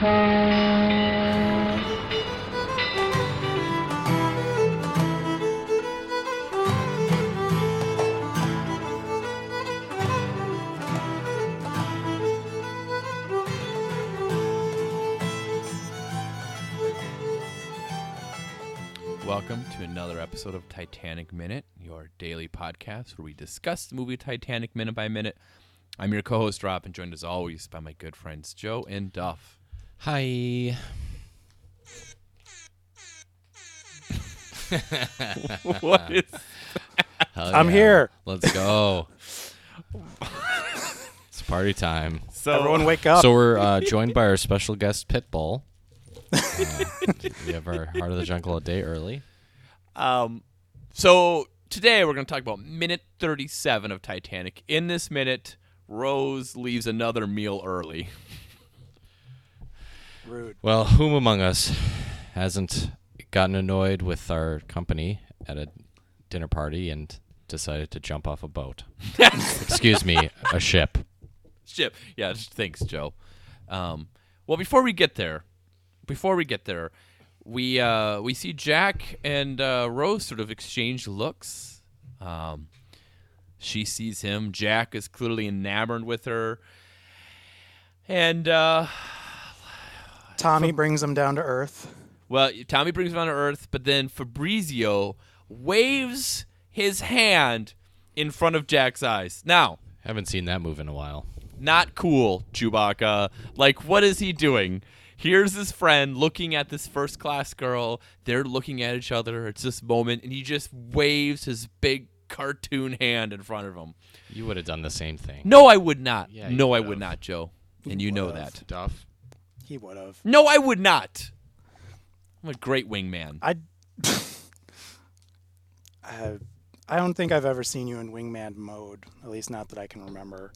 Welcome to another episode of Titanic Minute, your daily podcast where we discuss the movie Titanic minute by minute. I'm your co-host Rob, and joined as always by my good friends Joe and Duff. Hi. what is? Hell I'm yeah. here. Let's go. it's party time. So Everyone wake up. So we're uh, joined by our special guest Pitbull. Uh, we have our Heart of the Jungle a day early. Um, so today we're going to talk about minute 37 of Titanic. In this minute, Rose leaves another meal early. Rude. Well, whom among us hasn't gotten annoyed with our company at a dinner party and decided to jump off a boat? Excuse me, a ship. Ship. Yeah, thanks, Joe. Um, well, before we get there, before we get there, we uh, we see Jack and uh, Rose sort of exchange looks. Um, she sees him. Jack is clearly enamored with her, and uh, Tommy brings him down to earth. well, Tommy brings him down to Earth, but then Fabrizio waves his hand in front of Jack's eyes. Now, Haven't seen that move in a while. not cool, Chewbacca. Like, what is he doing? Here's his friend looking at this first class girl. They're looking at each other. It's this moment, and he just waves his big cartoon hand in front of him. You would have done the same thing. No, I would not. Yeah, no, I would've. not, Joe. And you know that. Duff. He would have. No, I would not. I'm a great wingman. I. I I don't think I've ever seen you in wingman mode. At least not that I can remember.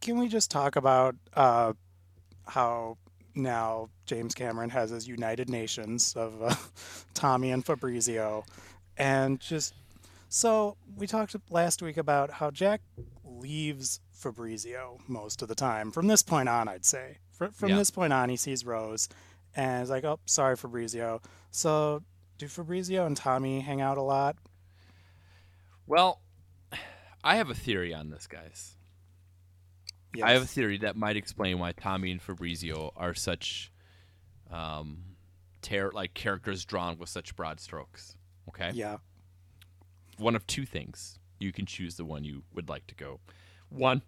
Can we just talk about uh, how now James Cameron has his United Nations of uh, Tommy and Fabrizio, and just so we talked last week about how Jack leaves Fabrizio most of the time. From this point on, I'd say. Fr- from Yeah. this point on, he sees Rose, and is like, "Oh, sorry, Fabrizio." So, do Fabrizio and Tommy hang out a lot? Well, I have a theory on this, guys. Yes. I have a theory that might explain why Tommy and Fabrizio are such, um, ter- like characters drawn with such broad strokes. Okay. Yeah. One of two things. You can choose the one you would like to go. One,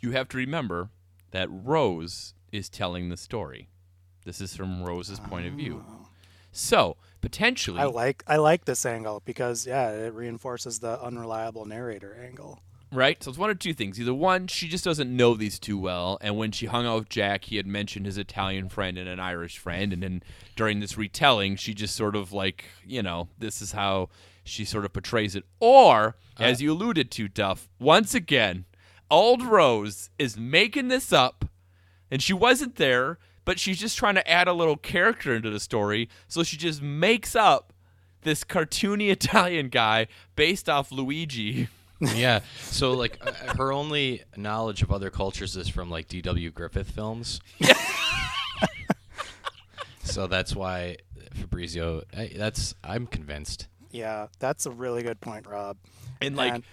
you have to remember that Rose is telling the story. This is from Rose's point of view. Ah. So potentially, I like I like this angle because yeah, it reinforces the unreliable narrator angle. Right? So it's one of two things. Either one, she just doesn't know these two well, and when she hung out with Jack, he had mentioned his Italian friend and an Irish friend, and then during this retelling, she just sort of like, you know, this is how she sort of portrays it. Or, uh. as you alluded to, Duff, once again, old Rose is making this up, and she wasn't there, but she's just trying to add a little character into the story, so she just makes up this cartoony Italian guy based off Luigi. yeah. So like uh, her only knowledge of other cultures is from like D.W. Griffith films. so that's why Fabrizio. I, that's I'm convinced. Yeah, that's a really good point, Rob. And like And-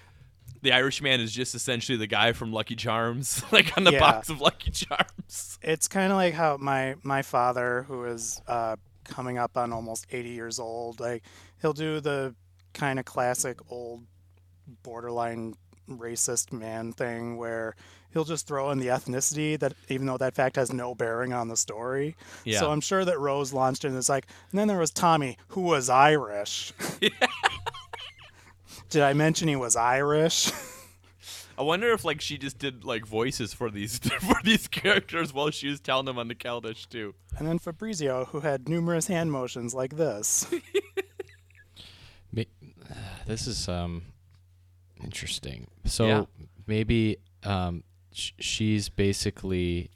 the Irishman is just essentially the guy from Lucky Charms, like on the Yeah. box of Lucky Charms. It's kind of like how my my father, who is uh, coming up on almost 80 years old, like he'll do the kind of classic old borderline racist man thing where he'll just throw in the ethnicity that even though that fact has no bearing on the story. Yeah. So I'm sure that Rose launched in it's like, and then there was Tommy who was Irish. Did I mention he was Irish? I wonder if like she just did like voices for these for these characters while she was telling them on the Keldysh too. and then Fabrizio who had numerous hand motions like this. Ma- This is um interesting. So Yeah. maybe um sh- she's basically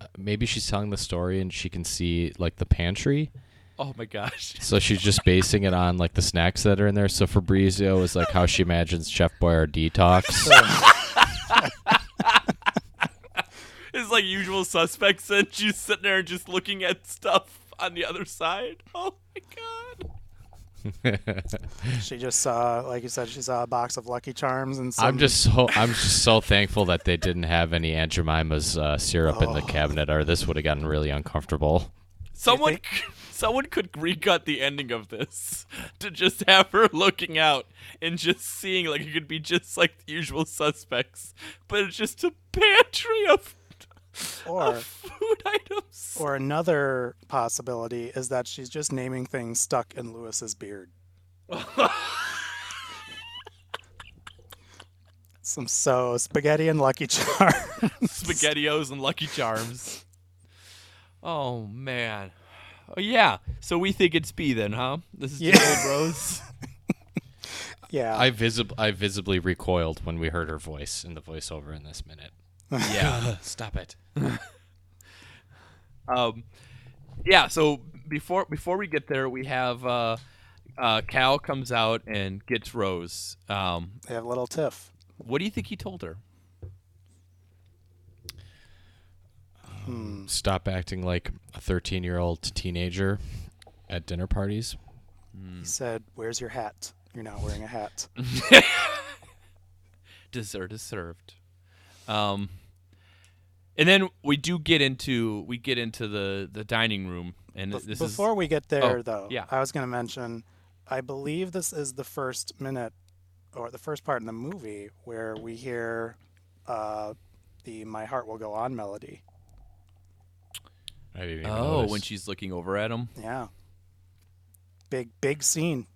uh, maybe she's telling the story and she can see like the pantry. Oh my gosh. So she's just basing it on like the snacks that are in there. So Fabrizio is like how she imagines Chef Boyardee talks. It's like usual suspects, and she's sitting there just looking at stuff on the other side. Oh my god! She just saw, like you said, she saw a box of Lucky Charms and some. I'm just so I'm just so thankful that they didn't have any Aunt Jemima's uh, syrup in the cabinet, or this would have gotten really uncomfortable. Someone, someone could recut the ending of this to just have her looking out and just seeing like it could be just like the usual suspects, but it's just a pantry of, or of food items. or another possibility is that she's just naming things stuck in Lewis's beard. Some so spaghetti and Lucky Charms. spaghettios and Lucky Charms. Oh man. Oh yeah. So we think it's B then, huh? This is Yeah. just old Rose. yeah. I visib- I visibly recoiled when we heard her voice in the voiceover in this minute. yeah. Stop it. Um, yeah. So before before we get there, we have uh, uh, Cal comes out and gets Rose. Um, they have a little tiff. what do you think he told her? Stop acting like a 13 year old teenager at dinner parties. He said, "Where's your hat? You're not wearing a hat." Dessert is served. Um, and then we do get into we get into the the dining room, and Bef- this Before is we get there, Oh, though, yeah. I was going to mention, I believe this is the first minute or the first part in the movie where we hear uh, the "My Heart Will Go On" melody. I didn't even oh notice. when she's looking over at him. Yeah, big big scene.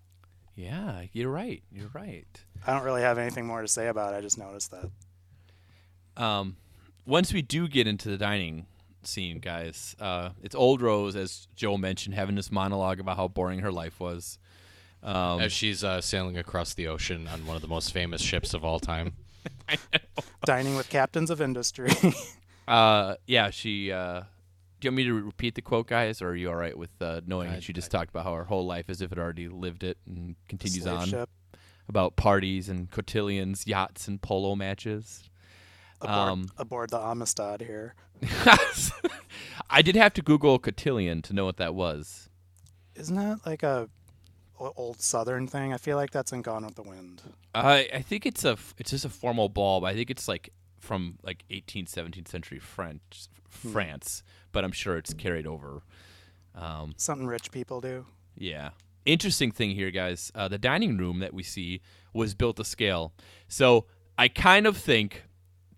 Yeah, you're right. You're right. I don't really have anything more to say about it. I just noticed that. um, once we do get into the dining scene, guys, uh, it's old Rose, as Joe mentioned, having this monologue about how boring her life was. Um, As she's uh, sailing across the ocean on one of the most famous ships of all time. Dining with captains of industry. uh, yeah, she. You want me to repeat the quote, guys, or are you all right with uh, knowing I- that she just talked about how her whole life as if it already lived it and continues on ship. about parties and cotillions, yachts, and polo matches? Aboard, Um, aboard the Amistad here. I did have to Google cotillion to know what that was. Isn't that like a old Southern thing? I feel like that's in Gone with the Wind. I I think it's a it's just a formal ball, but I think it's like from like 18th 17th century French France, but I'm sure it's carried over. Um, Something rich people do. yeah. Interesting thing here, guys. Uh, the dining room that we see was built to scale. So I kind of think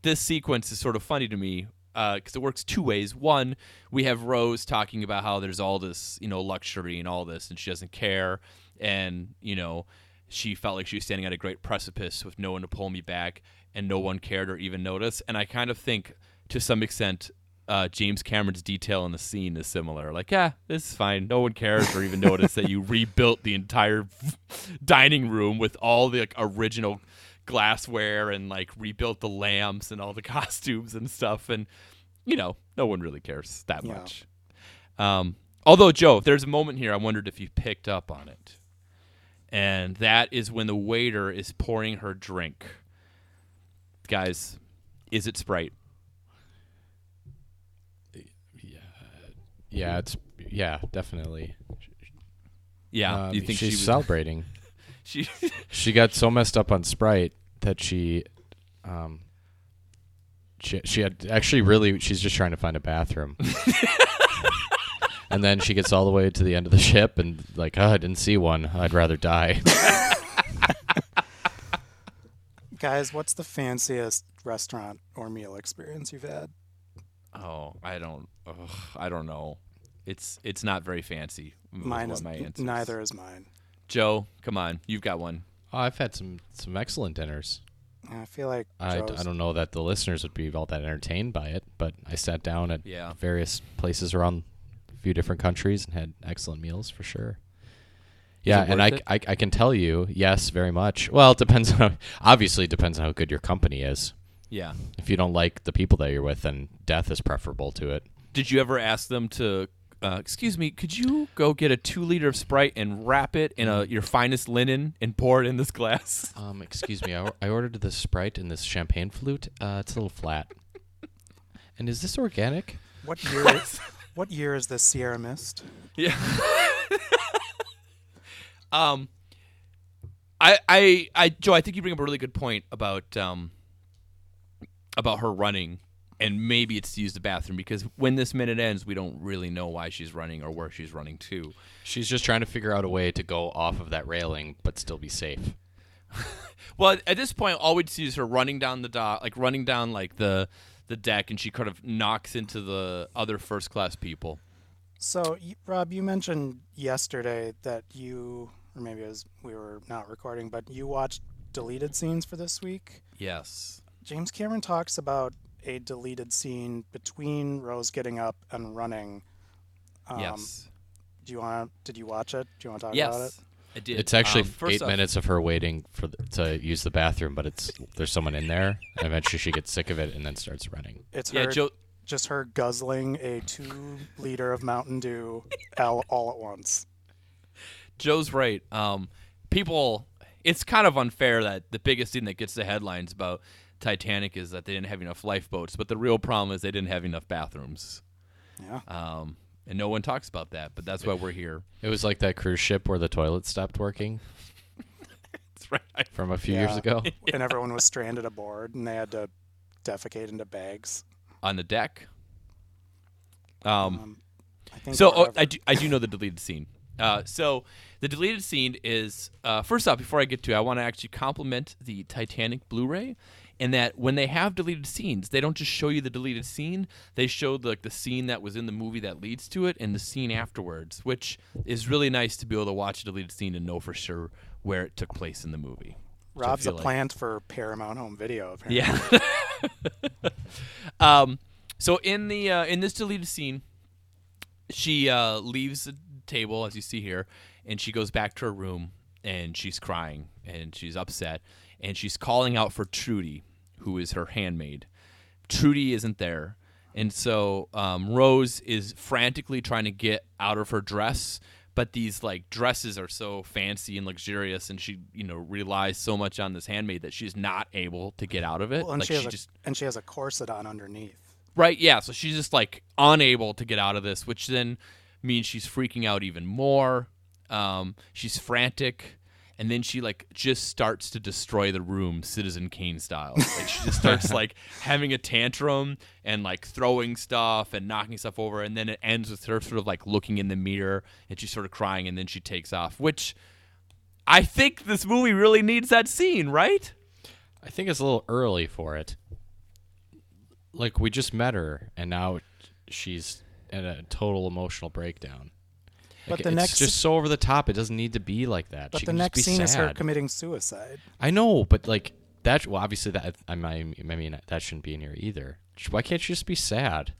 this sequence is sort of funny to me because it works two ways. One, we have Rose talking about how there's all this, you know, luxury and all this, and she doesn't care, and you know, she felt like she was standing at a great precipice with no one to pull me back, and no one cared or even noticed. And I kind of think, to some extent, uh, James Cameron's detail in the scene is similar. Like, yeah, this is fine. No one cares or even noticed that you rebuilt the entire dining room with all the like, original glassware and like rebuilt the lamps and all the costumes and stuff. And you know, no one really cares that Yeah. much. Um, although Joe, if there's a moment here, I wondered if you picked up on it, and that is when the waiter is pouring her drink. Guys, is it Sprite? Yeah, yeah, it's yeah, definitely. Yeah. Um, you think she's she was? celebrating? she she got so messed up on Sprite that she, um, she she had actually really she's just trying to find a bathroom. and then she gets all the way to the end of the ship and like, oh, I didn't see one. I'd rather die. Guys, what's the fanciest restaurant or meal experience you've had? Oh, I don't. Ugh, I don't know. It's it's not very fancy. Mine what is my answer. neither is mine. Joe, come on, you've got one. oh, I've had some some excellent dinners. I feel like I, don't know that the listeners would be all that entertained by it, but I sat down at Yeah. various places around a few different countries and had excellent meals for sure. Yeah, and I. I I can tell you, yes, very much. Well, it depends on obviously it depends on how good your company is. Yeah. If you don't like the people that you're with, then death is preferable to it. Did you ever ask them to? Uh, excuse me, could you go get a two liter of Sprite and wrap it in a your finest linen and pour it in this glass? Um, excuse me, I, I ordered this Sprite and this champagne flute. Uh, it's a little flat. And is this organic? What year? is, what year is this Sierra Mist? Yeah. um, I, I, I, Joe, I think you bring up a really good point about um, about her running, and maybe it's to use the bathroom because when this minute ends, we don't really know why she's running or where she's running to. She's just trying to figure out a way to go off of that railing but still be safe. Well, at this point, all we'd see is her running down the dock, like running down like the the deck, and she kind of knocks into the other first class people. So, Rob, you mentioned yesterday that you, or maybe it was we were not recording, but you watched deleted scenes for this week. Yes. James Cameron talks about a deleted scene between Rose getting up and running. Um, yes. Do you want? Did you watch it? Do you want to talk yes. about it? I did. It's actually Um, first eight off- minutes of her waiting for the, to use the bathroom, but it's there's someone in there, and eventually she gets sick of it and then starts running. It's Yeah, her, Joe. just her guzzling a two liter of Mountain Dew all, all at once. Joe's right. Um, people, it's kind of unfair that the biggest thing that gets the headlines about Titanic is that they didn't have enough lifeboats, but the real problem is they didn't have enough bathrooms. Yeah. Um, and no one talks about that, but that's why we're here. It was like that cruise ship where the toilet stopped working That's right. from a few years Yeah. ago. And everyone was stranded aboard and they had to defecate into bags. On the deck. Um, Um, I think so oh, I do I do know the deleted scene. Uh, so the deleted scene is uh, first off. Before I get to, it, I want to actually compliment the Titanic Blu-ray, in that when they have deleted scenes, they don't just show you the deleted scene. They show the, like the scene that was in the movie that leads to it and the scene afterwards, which is really nice to be able to watch a deleted scene and know for sure where it took place in the movie. Rob's a like- plant for Paramount Home Video. Apparently. Yeah. um, so in the uh, in this deleted scene, she uh, leaves the table as you see here, and she goes back to her room and she's crying and she's upset and she's calling out for Trudy, who is her handmaid. Trudy isn't there. And so um, Rose is frantically trying to get out of her dress, but these like dresses are so fancy and luxurious, and she you know relies so much on this handmaid that she's not able to get out of it. Well, and like she has a just and she has a corset on underneath. Right, yeah. So she's just like unable to get out of this, which then means she's freaking out even more. Um, she's frantic, and then she like just starts to destroy the room, Citizen Kane style. Like she just starts like having a tantrum and like throwing stuff and knocking stuff over, and then it ends with her sort of like looking in the mirror and she's sort of crying, and then she takes off. Which I think this movie really needs that scene, right? I think it's a little early for it. Like we just met her, and now she's in a total emotional breakdown. But Like, the it's next- just so over the top. It doesn't need to be like that. But she the can just next be scene is her committing suicide. I know, but like that. Well, obviously that I mean, I mean that shouldn't be in here either. Why can't she just be sad?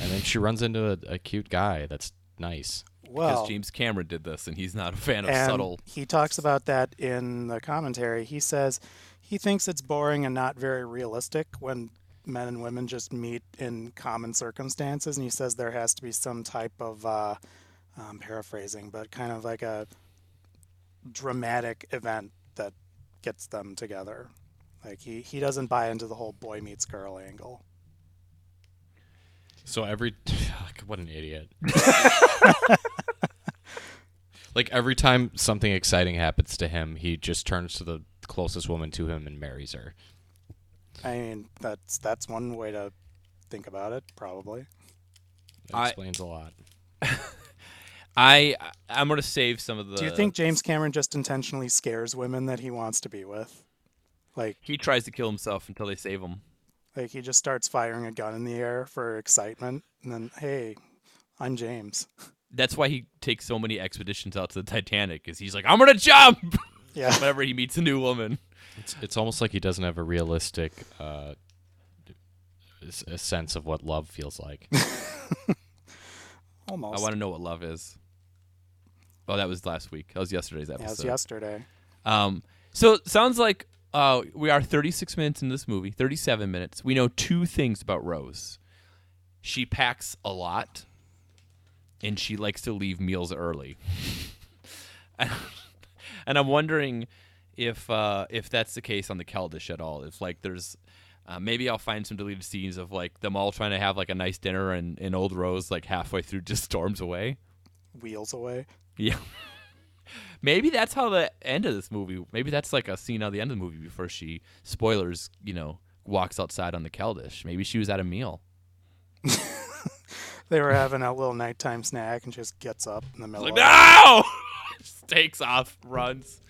And then she runs into a, a cute guy that's nice. Well, Because James Cameron did this, and he's not a fan of and subtle. he talks about that in the commentary. He says he thinks it's boring and not very realistic when men and women just meet in common circumstances, and he says there has to be some type of uh, I'm paraphrasing, but kind of like a dramatic event that gets them together. Like he, he doesn't buy into the whole boy meets girl angle. So every what an idiot. like every time something exciting happens to him, he just turns to the closest woman to him and marries her. I mean, that's that's one way to think about it, probably. That I- explains a lot. I I'm gonna save some of the. Do you think James Cameron just intentionally scares women that he wants to be with? Like, he tries to kill himself until they save him? like he just starts firing a gun in the air for excitement, and then, hey, I'm James. That's why he takes so many expeditions out to the Titanic. Is he's like, I'm gonna jump Yeah, whenever he meets a new woman. It's it's almost like he doesn't have a realistic uh, s- a sense of what love feels like. almost. I want to know what love is. Oh, that was last week. That was yesterday's yeah, it was episode. yesterday. Um, so it sounds like uh, we are 36 minutes in this movie, 37 minutes. We know two things about Rose. She packs a lot, and she likes to leave meals early. and I'm wondering if uh, if that's the case on the Keldysh at all. If like there's Uh, maybe I'll find some deleted scenes of like them all trying to have like a nice dinner, and, and old Rose like halfway through just storms away. Wheels away. Yeah. Maybe that's how the end of this movie. Maybe that's like a scene at the end of the movie before she spoilers. You know, walks outside on the Keldysh. Maybe she was at a meal. They were having a little nighttime snack and she just gets up in the middle Like no, just takes off, runs.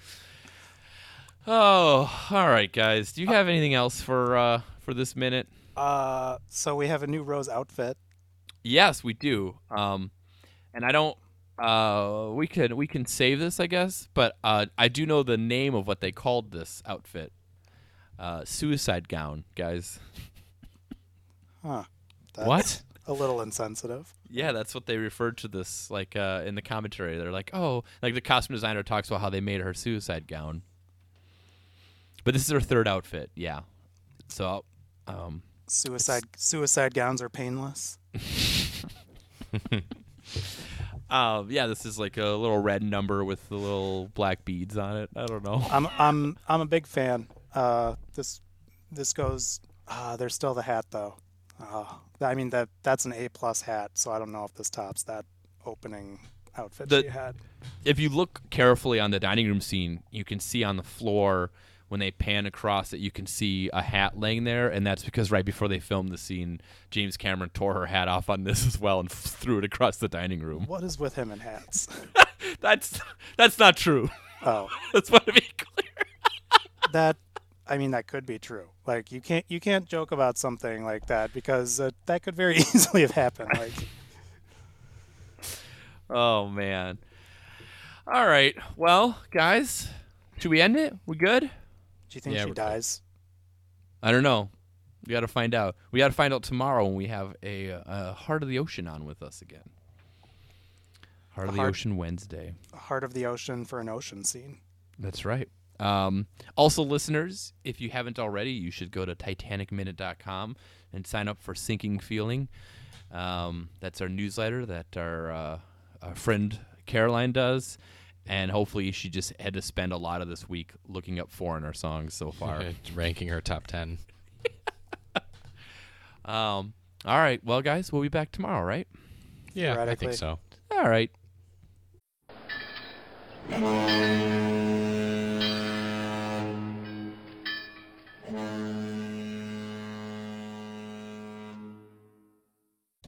Oh, all right, guys. Do you have anything else for uh, for this minute? Uh, so we have a new Rose outfit. Yes, we do. Um, and I don't. Uh, we can we can save this, I guess. But uh, I do know the name of what they called this outfit. Uh, suicide gown, guys. Huh. That's What? A little insensitive. Yeah, that's what they referred to this like uh, in the commentary. They're like, oh, like the costume designer talks about how they made her suicide gown. But this is her third outfit. Yeah. So, um, Suicide suicide gowns are painless. uh, yeah, this is like a little red number with the little black beads on it. I don't know. I'm I'm I'm a big fan. Uh, this this goes. Uh, there's still the hat though. Uh, I mean that that's an A plus hat, so I don't know if this tops that opening outfit The- she had. if you look carefully on the dining room scene, you can see on the floor when they pan across it, you can see a hat laying there, and that's because right before they filmed the scene, James Cameron tore her hat off on this as well and threw it across the dining room. What is with him and hats? That's that's not true. Oh, That's want to be clear. that. I mean that could be true. Like you can't you can't joke about something like that because uh, that could very easily have happened. Like Oh man. All right. Well, guys, should we end it? We good? Do you think Yeah, she dies? I don't know. We got to find out. We got to find out tomorrow when we have a, a Heart of the Ocean on with us again. Heart of the Heart- Ocean Wednesday. Heart of the ocean for an ocean scene. That's right. Um, also, listeners, if you haven't already, you should go to TitanicMinute.com and sign up for Sinking Feeling. Um, that's our newsletter that our, uh, our friend Caroline does. And hopefully, she just had to spend a lot of this week looking up foreigner songs so far. ranking her top 10. um, all right. Well, guys, we'll be back tomorrow, right? Yeah, I think so. All right.